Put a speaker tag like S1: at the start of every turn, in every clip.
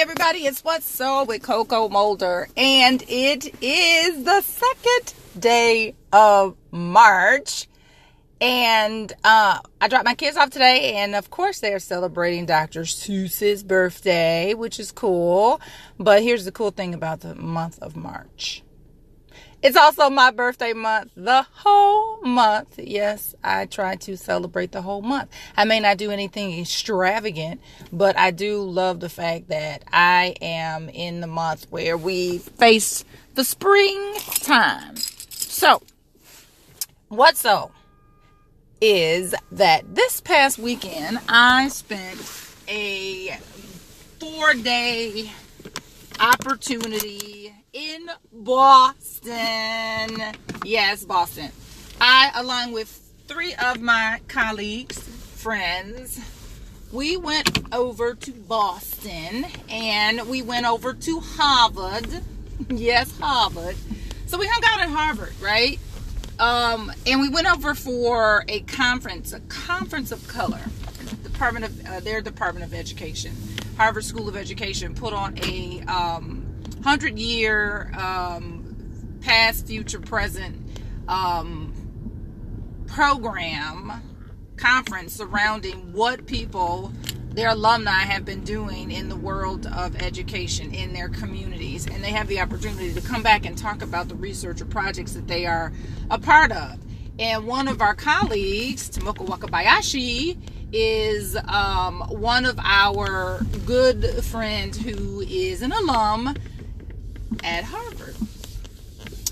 S1: everybody. It's What's So with Coco Mulder, and it is the second day of March. And uh, I dropped my kids off today, and of course, they're celebrating Dr. Seuss's birthday, which is cool. But here's the cool thing about the month of March it's also my birthday month, the whole month. Yes, I try to celebrate the whole month. I may not do anything extravagant, but I do love the fact that I am in the month where we face the springtime. So, what's so is that this past weekend I spent a four day opportunity in Boston. Yes, Boston. I, along with three of my colleagues, friends, we went over to Boston and we went over to Harvard. yes, Harvard. So we hung out at Harvard, right? Um, and we went over for a conference, a conference of color. Department of uh, their Department of Education, Harvard School of Education, put on a um, 100 year um, past, future, present um, program conference surrounding what people their alumni have been doing in the world of education in their communities. And they have the opportunity to come back and talk about the research or projects that they are a part of. And one of our colleagues Tomoko Wakabayashi is um, one of our good friends who is an alum at Harvard.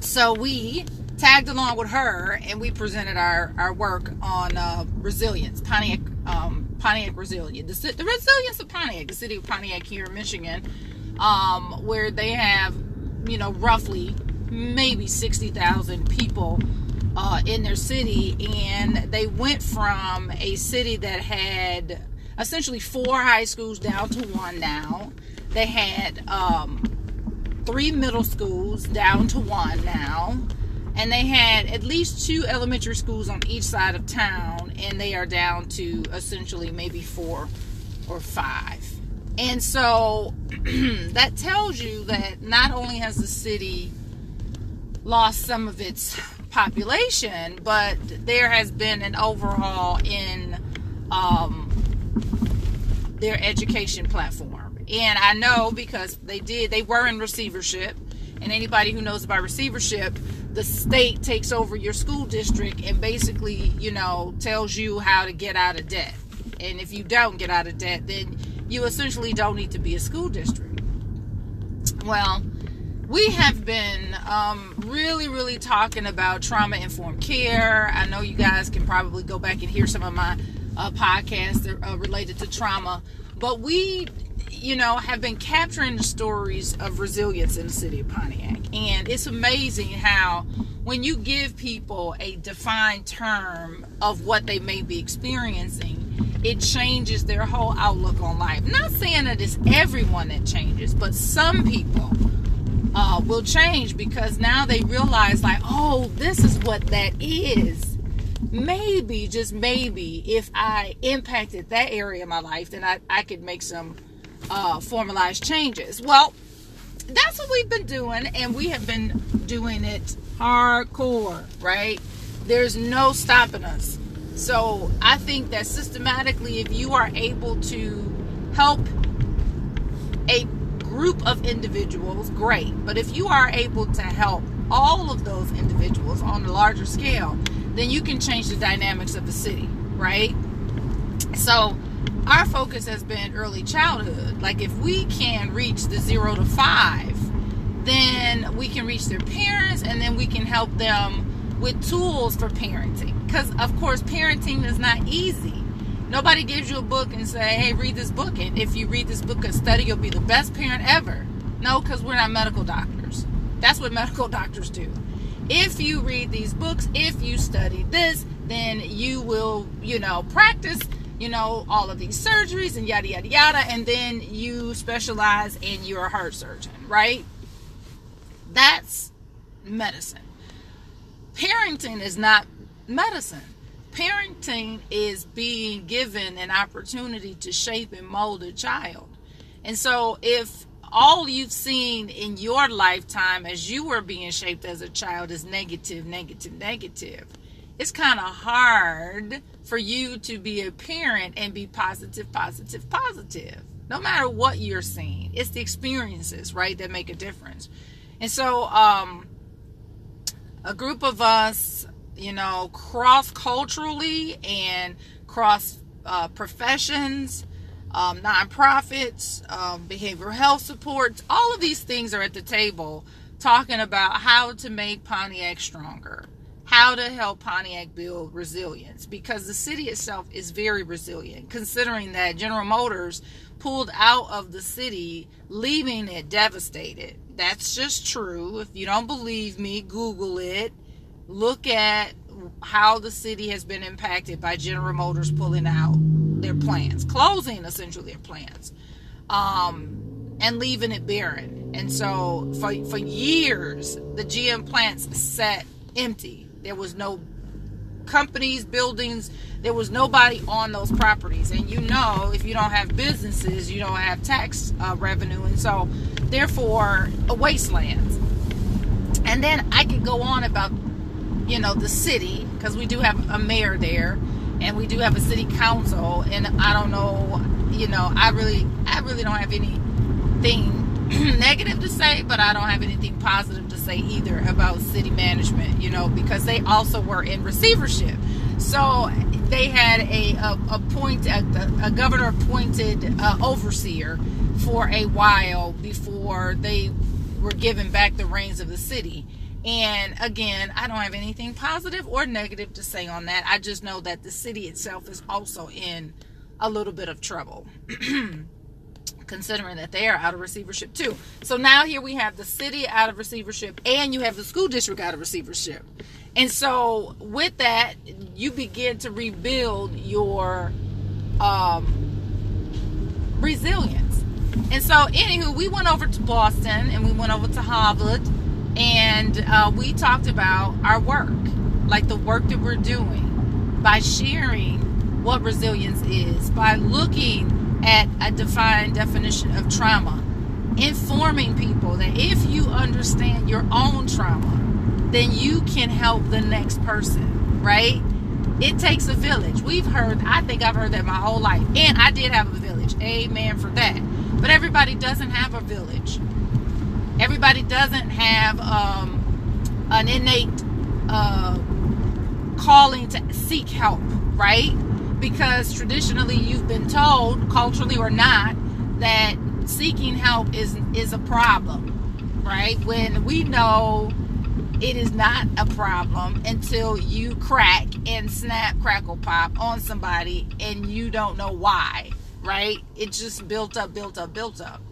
S1: So we tagged along with her and we presented our, our work on uh, resilience, Pontiac, um, Pontiac resilience, the, the, resilience of Pontiac, the city of Pontiac here in Michigan, um, where they have, you know, roughly maybe 60,000 people uh, in their city. And they went from a city that had essentially four high schools down to one now. They had um, three middle schools down to one now. And they had at least two elementary schools on each side of town, and they are down to essentially maybe four or five. And so that tells you that not only has the city lost some of its population, but there has been an overhaul in um, their education platform. And I know because they did, they were in receivership. And anybody who knows about receivership, the state takes over your school district and basically, you know, tells you how to get out of debt. And if you don't get out of debt, then you essentially don't need to be a school district. Well, we have been um, really, really talking about trauma informed care. I know you guys can probably go back and hear some of my uh, podcasts uh, related to trauma, but we you know, have been capturing the stories of resilience in the city of Pontiac. And it's amazing how when you give people a defined term of what they may be experiencing, it changes their whole outlook on life. Not saying that it's everyone that changes, but some people uh, will change because now they realize, like, oh, this is what that is. Maybe, just maybe, if I impacted that area of my life, then I, I could make some uh, formalized changes. Well, that's what we've been doing, and we have been doing it hardcore, right? There's no stopping us. So I think that systematically, if you are able to help a group of individuals, great. But if you are able to help all of those individuals on a larger scale, then you can change the dynamics of the city, right? So our focus has been early childhood. Like if we can reach the zero to five, then we can reach their parents and then we can help them with tools for parenting. Because of course, parenting is not easy. Nobody gives you a book and say, "Hey, read this book." And if you read this book and study, you'll be the best parent ever. No, because we're not medical doctors. That's what medical doctors do. If you read these books, if you study this, then you will, you know, practice you know, all of these surgeries and yada, yada, yada. And then you specialize and you're a heart surgeon, right? That's medicine. Parenting is not medicine. Parenting is being given an opportunity to shape and mold a child. And so if all you've seen in your lifetime as you were being shaped as a child is negative, negative, negative, it's kind of hard for you to be a parent and be positive, positive, positive. No matter what you're seeing, it's the experiences, right, that make a difference. And so, um, a group of us, you know, cross culturally and cross uh, professions, um, nonprofits, um, behavioral health supports, all of these things are at the table talking about how to make Pontiac stronger, how to help Pontiac build resilience because the city itself is very resilient, considering that General Motors pulled out of the city, leaving it devastated. That's just true. If you don't believe me, Google it. Look at how the city has been impacted by General Motors pulling out their plants, closing essentially their plants, um, and leaving it barren. And so for, for years, the GM plants sat empty. There was no companies, buildings, there was nobody on those properties. And you know, if you don't have businesses, you don't have tax uh, revenue. And so, therefore, a wasteland. And then I could go on about, you know, the city, because we do have a mayor there and we do have a city council and i don't know you know i really i really don't have anything negative to say but i don't have anything positive to say either about city management you know because they also were in receivership so they had a a, a point a, a governor appointed uh, overseer for a while before they were given back the reins of the city and again, I don't have anything positive or negative to say on that. I just know that the city itself is also in a little bit of trouble. considering that they are out of receivership too. So now here we have the city out of receivership and you have the school district out of receivership. And so with that, you begin to rebuild your um, resilience. And so, anywho, we went over to Boston and we went over to Harvard and uh, we talked about our work, like the work that we're doing, by sharing what resilience is, by looking at a defined definition of trauma, informing people that if you understand your own trauma, then you can help the next person, right? It takes a village. We've heard, I think I've heard that my whole life. And I did have a village. Amen for that. But everybody doesn't have a village everybody doesn't have um, an innate uh, calling to seek help, right? Because traditionally you've been told, culturally or not, that seeking help is is a problem, right? When we know it is not a problem until you crack and snap, crackle, pop on somebody and you don't know why, right? It just built up, built up, built up.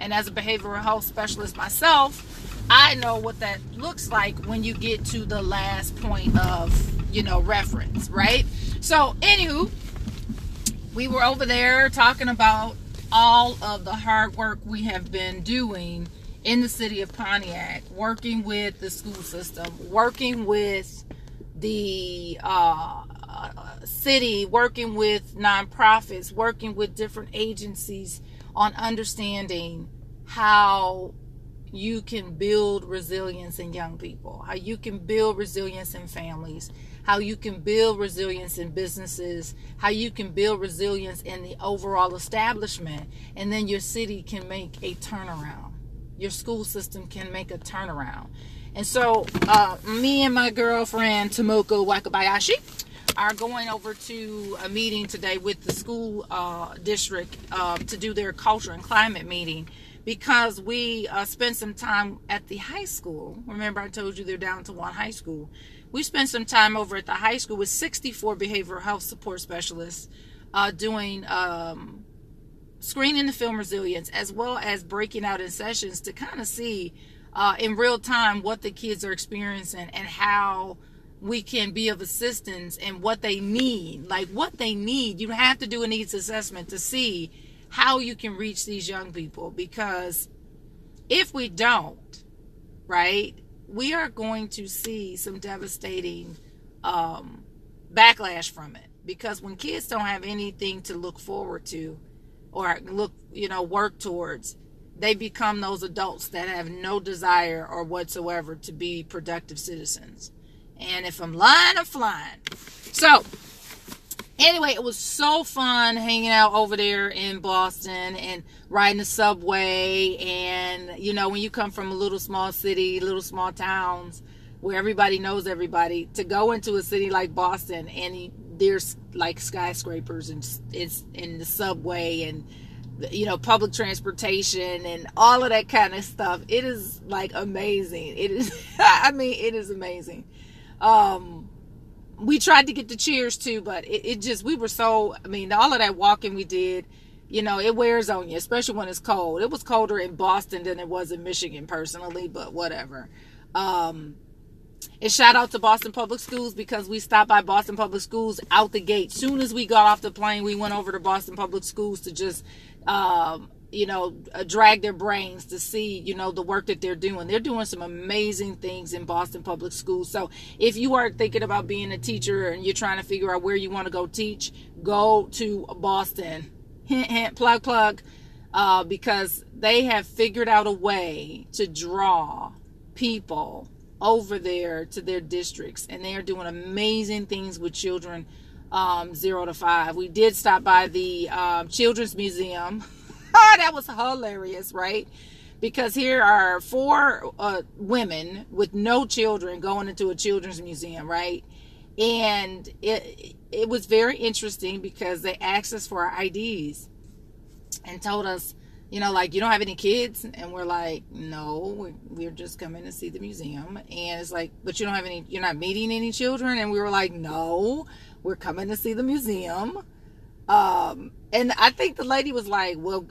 S1: And as a behavioral health specialist myself, I know what that looks like when you get to the last point of, you know, reference, right? So, anywho, we were over there talking about all of the hard work we have been doing in the city of Pontiac, working with the school system, working with the uh, city, working with nonprofits, working with different agencies on understanding how you can build resilience in young people, how you can build resilience in families, how you can build resilience in businesses, how you can build resilience in the overall establishment, and then your city can make a turnaround. Your school system can make a turnaround. And so, uh, me and my girlfriend, Tomoko Wakabayashi, are going over to a meeting today with the school uh, district uh, to do their culture and climate meeting because we uh, spent some time at the high school. Remember, I told you they're down to one high school. We spent some time over at the high school with 64 behavioral health support specialists uh, doing um, screening the film resilience as well as breaking out in sessions to kind of see uh, in real time what the kids are experiencing and how we can be of assistance and what they need. Like what they need, you have to do a needs assessment to see how you can reach these young people because if we don't, right, we are going to see some devastating um, backlash from it. Because when kids don't have anything to look forward to, or look, you know, work towards, they become those adults that have no desire or whatsoever to be productive citizens. And if I'm lying, I'm flying. So, anyway, it was so fun hanging out over there in Boston and riding the subway. And, you know, when you come from a little small city, little small towns where everybody knows everybody, to go into a city like Boston and there's like skyscrapers and it's in the subway and you know public transportation and all of that kind of stuff it is like amazing it is i mean it is amazing um we tried to get the cheers too but it, it just we were so i mean all of that walking we did you know it wears on you especially when it's cold it was colder in boston than it was in michigan personally but whatever um and shout out to Boston Public Schools because we stopped by Boston Public Schools out the gate. Soon as we got off the plane, we went over to Boston Public Schools to just, um, you know, uh, drag their brains to see, you know, the work that they're doing. They're doing some amazing things in Boston Public Schools. So if you are thinking about being a teacher and you're trying to figure out where you want to go teach, go to Boston. Hint, hint, plug, plug. Uh, because they have figured out a way to draw people over there to their districts and they are doing amazing things with children um, zero to five. We did stop by the um, Children's Museum. that was hilarious, right? Because here are four uh, women with no children going into a children's museum, right? And it it was very interesting because they asked us for our IDs and told us you know, like you don't have any kids, and we're like, no, we're, we're just coming to see the museum, and it's like, but you don't have any, you're not meeting any children, and we were like, no, we're coming to see the museum, um, and I think the lady was like, well,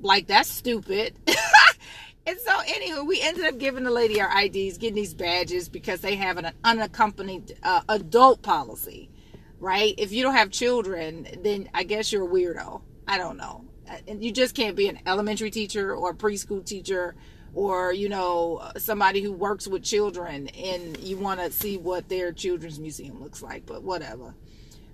S1: like that's stupid. and so anyway, we ended up giving the lady our IDs, getting these badges because they have an unaccompanied uh, adult policy, right? If you don't have children, then I guess you're a weirdo. I don't know and you just can't be an elementary teacher or preschool teacher or you know somebody who works with children and you want to see what their children's museum looks like but whatever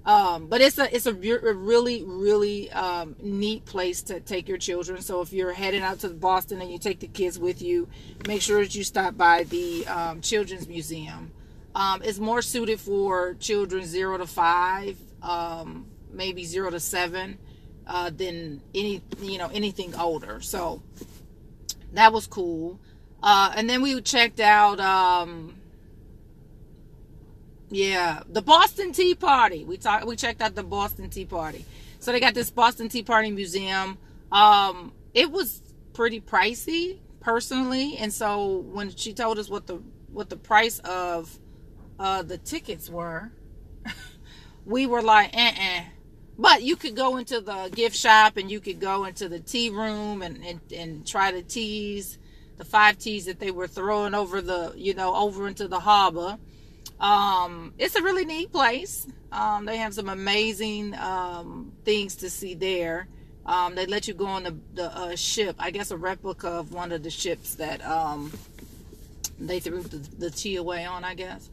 S1: um, but it's a it's a, a really really um, neat place to take your children so if you're heading out to boston and you take the kids with you make sure that you stop by the um, children's museum um, it's more suited for children zero to five um, maybe zero to seven uh, than any you know anything older. So that was cool. Uh, and then we checked out um, yeah the Boston Tea Party. We talked we checked out the Boston Tea Party. So they got this Boston Tea Party museum. Um, it was pretty pricey personally, and so when she told us what the what the price of uh, the tickets were, we were like, eh, but you could go into the gift shop and you could go into the tea room and, and, and try the teas, the five teas that they were throwing over the, you know, over into the harbor. Um, it's a really neat place. Um, they have some amazing um, things to see there. Um, they let you go on the, the uh, ship, I guess a replica of one of the ships that um, they threw the, the tea away on, I guess.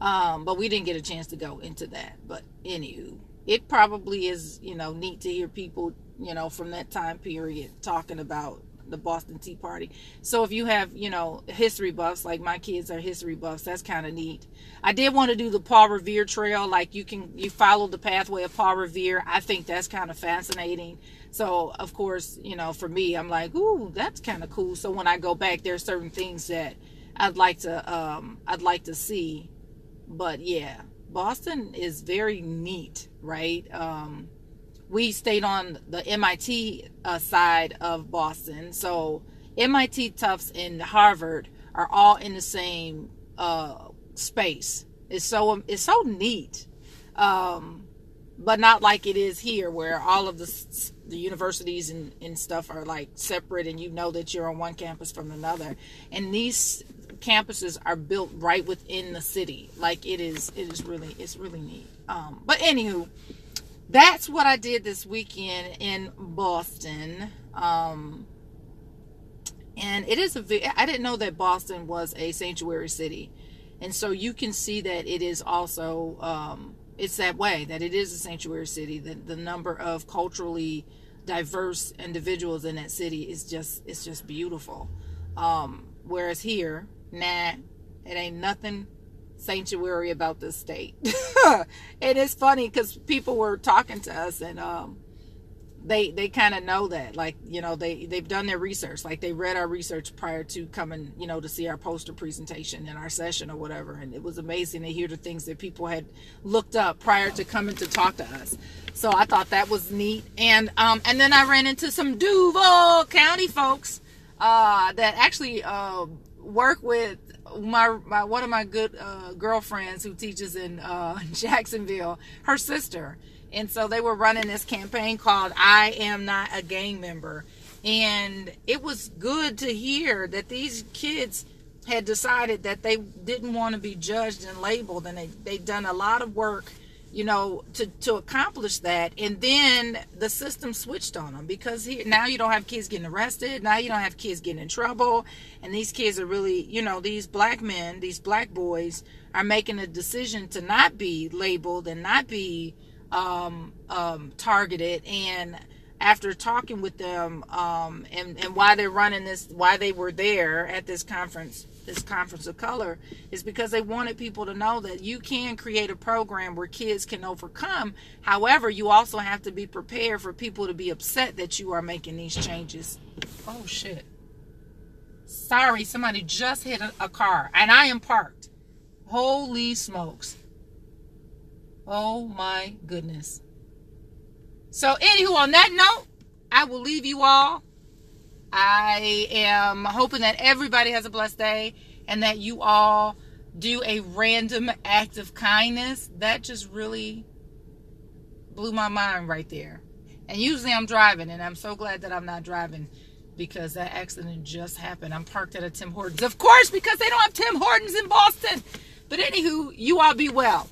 S1: Um, but we didn't get a chance to go into that. But anywho, it probably is, you know, neat to hear people, you know, from that time period talking about the Boston Tea Party. So if you have, you know, history buffs, like my kids are history buffs, that's kind of neat. I did want to do the Paul Revere Trail, like you can you follow the pathway of Paul Revere. I think that's kind of fascinating. So of course, you know, for me, I'm like, ooh, that's kind of cool. So when I go back, there are certain things that I'd like to um I'd like to see. But yeah, Boston is very neat, right? Um, we stayed on the MIT uh, side of Boston, so MIT, Tufts, and Harvard are all in the same uh, space. It's so it's so neat, um, but not like it is here, where all of the the universities and, and stuff are like separate, and you know that you're on one campus from another. And these campuses are built right within the city. Like it is, it is really, it's really neat. Um, but anywho, that's what I did this weekend in Boston. Um, and it is a, I didn't know that Boston was a sanctuary city. And so you can see that it is also, um, it's that way that it is a sanctuary city. That the number of culturally diverse individuals in that city is just it's just beautiful. Um, whereas here, nah, it ain't nothing sanctuary about this state. and it's funny because people were talking to us and um, they they kind of know that like you know they they've done their research like they read our research prior to coming you know to see our poster presentation in our session or whatever and it was amazing to hear the things that people had looked up prior to coming to talk to us so i thought that was neat and um and then i ran into some duval county folks uh that actually uh work with my, my one of my good uh, girlfriends who teaches in uh, Jacksonville, her sister, and so they were running this campaign called I Am Not a Gang Member. And it was good to hear that these kids had decided that they didn't want to be judged and labeled. And they, they'd done a lot of work, you know, to, to accomplish that. And then the system switched on them because he, now you don't have kids getting arrested. Now you don't have kids getting in trouble. And these kids are really, you know, these black men, these black boys are making a decision to not be labeled and not be um, um, targeted and after talking with them um, and, and why they're running this why they were there at this conference this conference of color is because they wanted people to know that you can create a program where kids can overcome. However you also have to be prepared for people to be upset that you are making these changes. Oh shit. Sorry somebody just hit a, a car and i am parked. Holy smokes. Oh my goodness. So, anywho, on that note, I will leave you all. I am hoping that everybody has a blessed day and that you all do a random act of kindness. That just really blew my mind right there. And usually I'm driving, and I'm so glad that I'm not driving because that accident just happened. I'm parked at a Tim Hortons. Of course, because they don't have Tim Hortons in Boston. But anywho, you all be well.